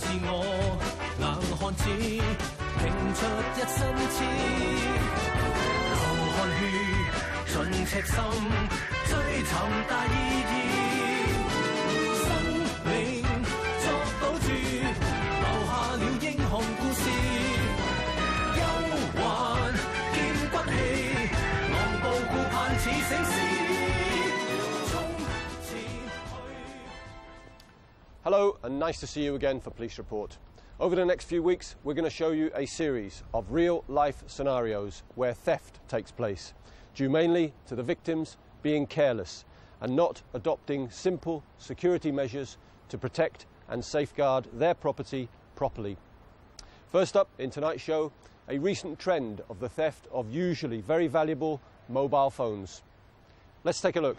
是我硬汉子，拼出一身痴，流汗血，尽赤心，追寻大意义。Hello and nice to see you again for Police Report. Over the next few weeks, we're going to show you a series of real life scenarios where theft takes place, due mainly to the victims being careless and not adopting simple security measures to protect and safeguard their property properly. First up in tonight's show, a recent trend of the theft of usually very valuable mobile phones. Let's take a look.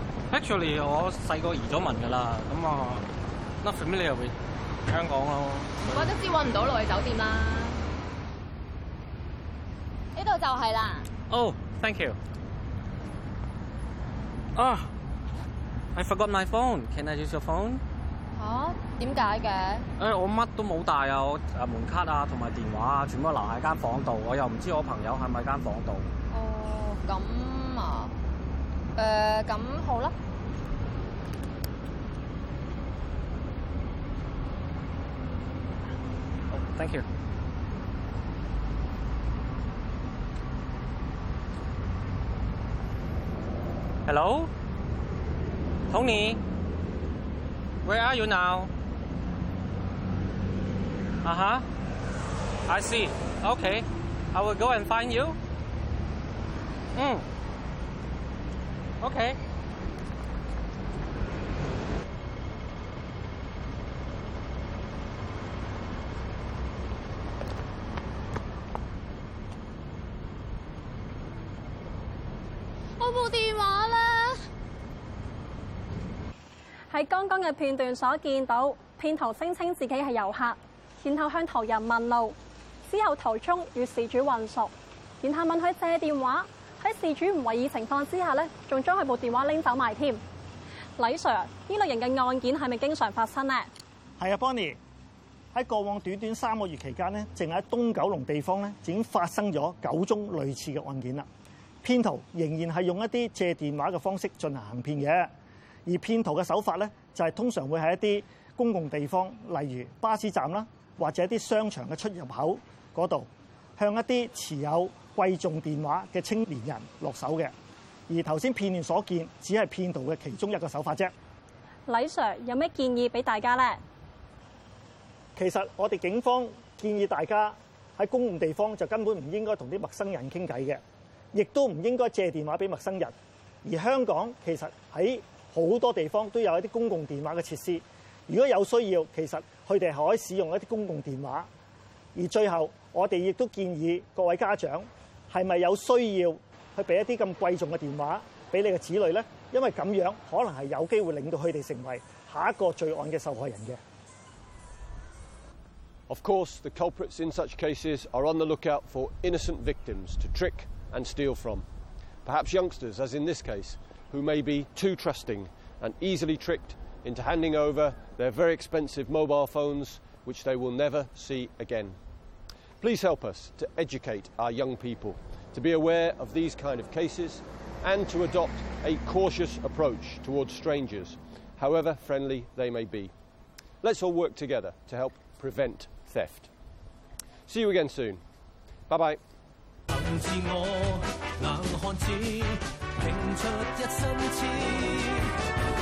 Actually 我細個移咗民㗎啦，咁啊，nothing with 香港咯。我怪得知揾唔到落去酒店啦。呢度就係啦。Oh, thank you. 啊，h I forgot my phone. Can I use your phone? 哪點解嘅？誒我乜都冇帶啊！我門卡啊，同埋電話啊，全部留喺間房度。我又唔知我朋友喺咪間房度。哦，咁。誒咁好啦。Thank you。Hello，Tony，where are you now？Uh-huh。I see。Okay，I will go and find you。嗯。我部電話啦。喺剛剛嘅片段所見到，骗徒聲稱自己係遊客，然后向途人問路，之後途中與事主混熟，然後問佢借電話。事主唔为意情況之下咧，仲將佢部電話拎走埋添。李 Sir，呢類型嘅案件係咪經常發生呢？係啊，Bonnie。喺過往短短三個月期間咧，淨喺東九龍地方咧，已經發生咗九宗類似嘅案件啦。騙徒仍然係用一啲借電話嘅方式進行行騙嘅，而騙徒嘅手法咧就係通常會喺一啲公共地方，例如巴士站啦，或者一啲商場嘅出入口嗰度，向一啲持有。貴重電話嘅青年人落手嘅，而頭先片段所見，只係騙徒嘅其中一個手法啫。李 sir 有咩建議俾大家呢？其實我哋警方建議大家喺公共地方就根本唔應該同啲陌生人傾偈嘅，亦都唔應該借電話俾陌生人。而香港其實喺好多地方都有一啲公共電話嘅設施，如果有需要，其實佢哋可以使用一啲公共電話。而最後，我哋亦都建議各位家長。係咪有需要去俾一啲咁貴重嘅電話俾你嘅子女咧？因為咁樣可能係有機會令到佢哋成為下一個罪案嘅受害人嘅。Of course, the culprits in such cases are on the lookout for innocent victims to trick and steal from. Perhaps youngsters, as in this case, who may be too trusting and easily tricked into handing over their very expensive mobile phones, which they will never see again. Please help us to educate our young people to be aware of these kind of cases and to adopt a cautious approach towards strangers, however friendly they may be. Let's all work together to help prevent theft. See you again soon. Bye bye.